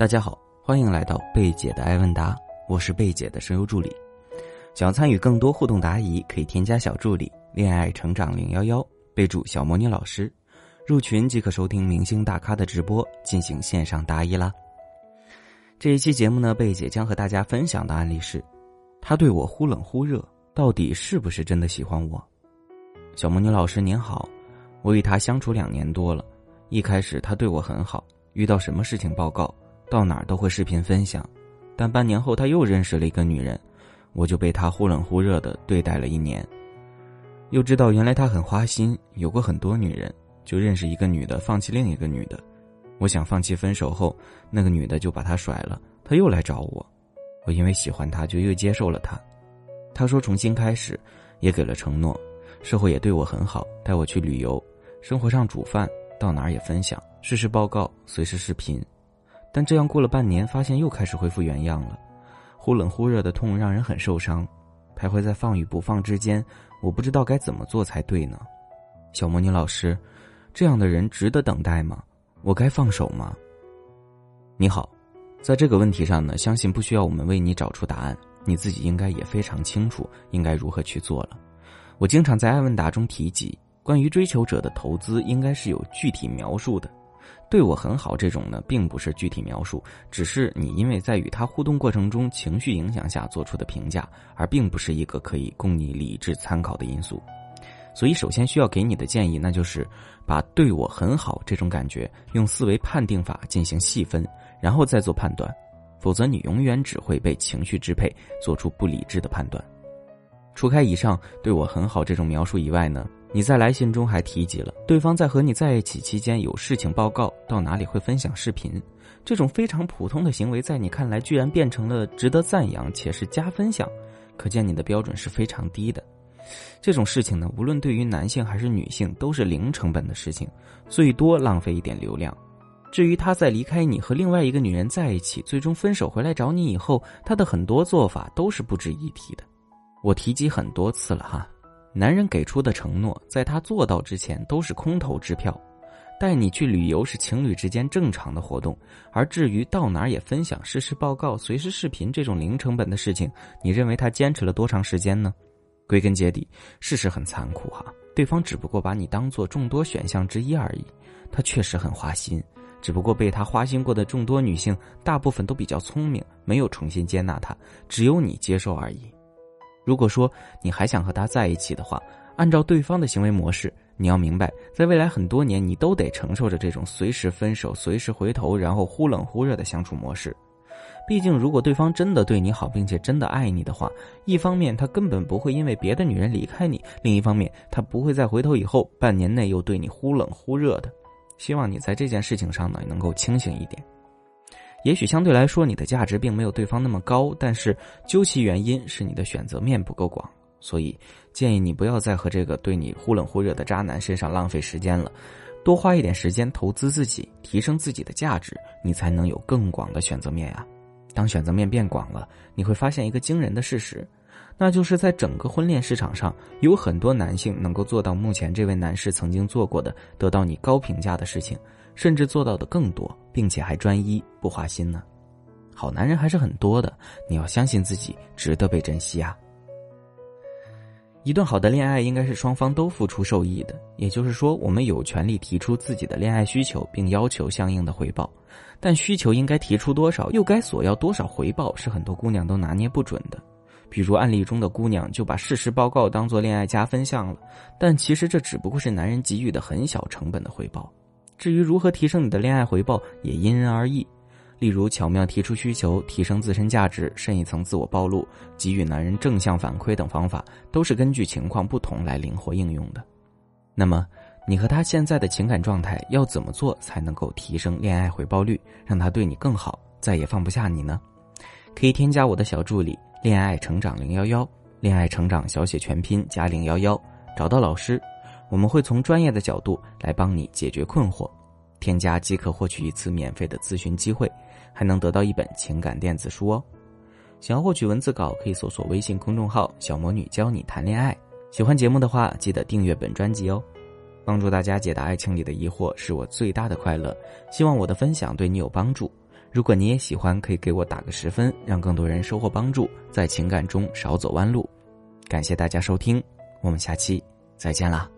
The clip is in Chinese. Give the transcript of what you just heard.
大家好，欢迎来到贝姐的爱问答，我是贝姐的声优助理。想要参与更多互动答疑，可以添加小助理“恋爱成长零幺幺”，备注“小魔女老师”，入群即可收听明星大咖的直播，进行线上答疑啦。这一期节目呢，贝姐将和大家分享的案例是：他对我忽冷忽热，到底是不是真的喜欢我？小魔女老师您好，我与他相处两年多了，一开始他对我很好，遇到什么事情报告。到哪儿都会视频分享，但半年后他又认识了一个女人，我就被他忽冷忽热的对待了一年。又知道原来他很花心，有过很多女人，就认识一个女的，放弃另一个女的。我想放弃分手后，那个女的就把他甩了，他又来找我，我因为喜欢他，就又接受了他。他说重新开始，也给了承诺，事后也对我很好，带我去旅游，生活上煮饭，到哪儿也分享，实时报告，随时视频。但这样过了半年，发现又开始恢复原样了，忽冷忽热的痛让人很受伤，徘徊在放与不放之间，我不知道该怎么做才对呢。小魔女老师，这样的人值得等待吗？我该放手吗？你好，在这个问题上呢，相信不需要我们为你找出答案，你自己应该也非常清楚应该如何去做了。我经常在爱问答中提及，关于追求者的投资应该是有具体描述的。对我很好，这种呢，并不是具体描述，只是你因为在与他互动过程中情绪影响下做出的评价，而并不是一个可以供你理智参考的因素。所以，首先需要给你的建议，那就是把对我很好这种感觉用思维判定法进行细分，然后再做判断，否则你永远只会被情绪支配，做出不理智的判断。除开以上对我很好这种描述以外呢？你在来信中还提及了对方在和你在一起期间有事情报告，到哪里会分享视频，这种非常普通的行为，在你看来居然变成了值得赞扬且是加分项，可见你的标准是非常低的。这种事情呢，无论对于男性还是女性，都是零成本的事情，最多浪费一点流量。至于他在离开你和另外一个女人在一起，最终分手回来找你以后，他的很多做法都是不值一提的。我提及很多次了哈。男人给出的承诺，在他做到之前都是空头支票。带你去旅游是情侣之间正常的活动，而至于到哪儿也分享实时报告、随时视频这种零成本的事情，你认为他坚持了多长时间呢？归根结底，事实很残酷哈，对方只不过把你当做众多选项之一而已。他确实很花心，只不过被他花心过的众多女性，大部分都比较聪明，没有重新接纳他，只有你接受而已。如果说你还想和他在一起的话，按照对方的行为模式，你要明白，在未来很多年，你都得承受着这种随时分手、随时回头，然后忽冷忽热的相处模式。毕竟，如果对方真的对你好，并且真的爱你的话，一方面他根本不会因为别的女人离开你；另一方面，他不会再回头以后半年内又对你忽冷忽热的。希望你在这件事情上呢，能够清醒一点。也许相对来说，你的价值并没有对方那么高，但是究其原因是你的选择面不够广，所以建议你不要再和这个对你忽冷忽热的渣男身上浪费时间了，多花一点时间投资自己，提升自己的价值，你才能有更广的选择面啊！当选择面变广了，你会发现一个惊人的事实，那就是在整个婚恋市场上，有很多男性能够做到目前这位男士曾经做过的，得到你高评价的事情。甚至做到的更多，并且还专一不花心呢。好男人还是很多的，你要相信自己值得被珍惜啊。一段好的恋爱应该是双方都付出受益的，也就是说，我们有权利提出自己的恋爱需求，并要求相应的回报。但需求应该提出多少，又该索要多少回报，是很多姑娘都拿捏不准的。比如案例中的姑娘就把事实报告当做恋爱加分项了，但其实这只不过是男人给予的很小成本的回报。至于如何提升你的恋爱回报，也因人而异。例如，巧妙提出需求、提升自身价值、深一层自我暴露、给予男人正向反馈等方法，都是根据情况不同来灵活应用的。那么，你和他现在的情感状态要怎么做才能够提升恋爱回报率，让他对你更好，再也放不下你呢？可以添加我的小助理“恋爱成长零幺幺”，恋爱成长小写全拼加零幺幺，找到老师。我们会从专业的角度来帮你解决困惑，添加即可获取一次免费的咨询机会，还能得到一本情感电子书哦。想要获取文字稿，可以搜索微信公众号“小魔女教你谈恋爱”。喜欢节目的话，记得订阅本专辑哦。帮助大家解答爱情里的疑惑，是我最大的快乐。希望我的分享对你有帮助。如果你也喜欢，可以给我打个十分，让更多人收获帮助，在情感中少走弯路。感谢大家收听，我们下期再见啦。